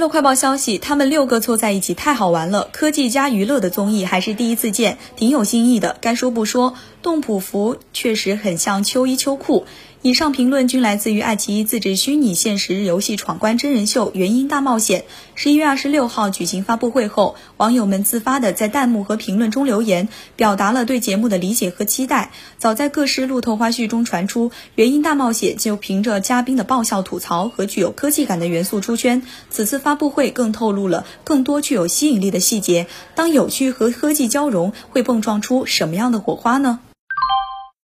乐快报消息，他们六个凑在一起太好玩了，科技加娱乐的综艺还是第一次见，挺有新意的。该说不说，动普服确实很像秋衣秋裤。以上评论均来自于爱奇艺自制虚拟现实游戏闯关真人秀《元婴大冒险》。十一月二十六号举行发布会后，网友们自发的在弹幕和评论中留言，表达了对节目的理解和期待。早在各式路透花絮中传出，《元婴大冒险》就凭着嘉宾的爆笑吐槽和具有科技感的元素出圈。此次发发布会更透露了更多具有吸引力的细节。当有趣和科技交融，会碰撞出什么样的火花呢？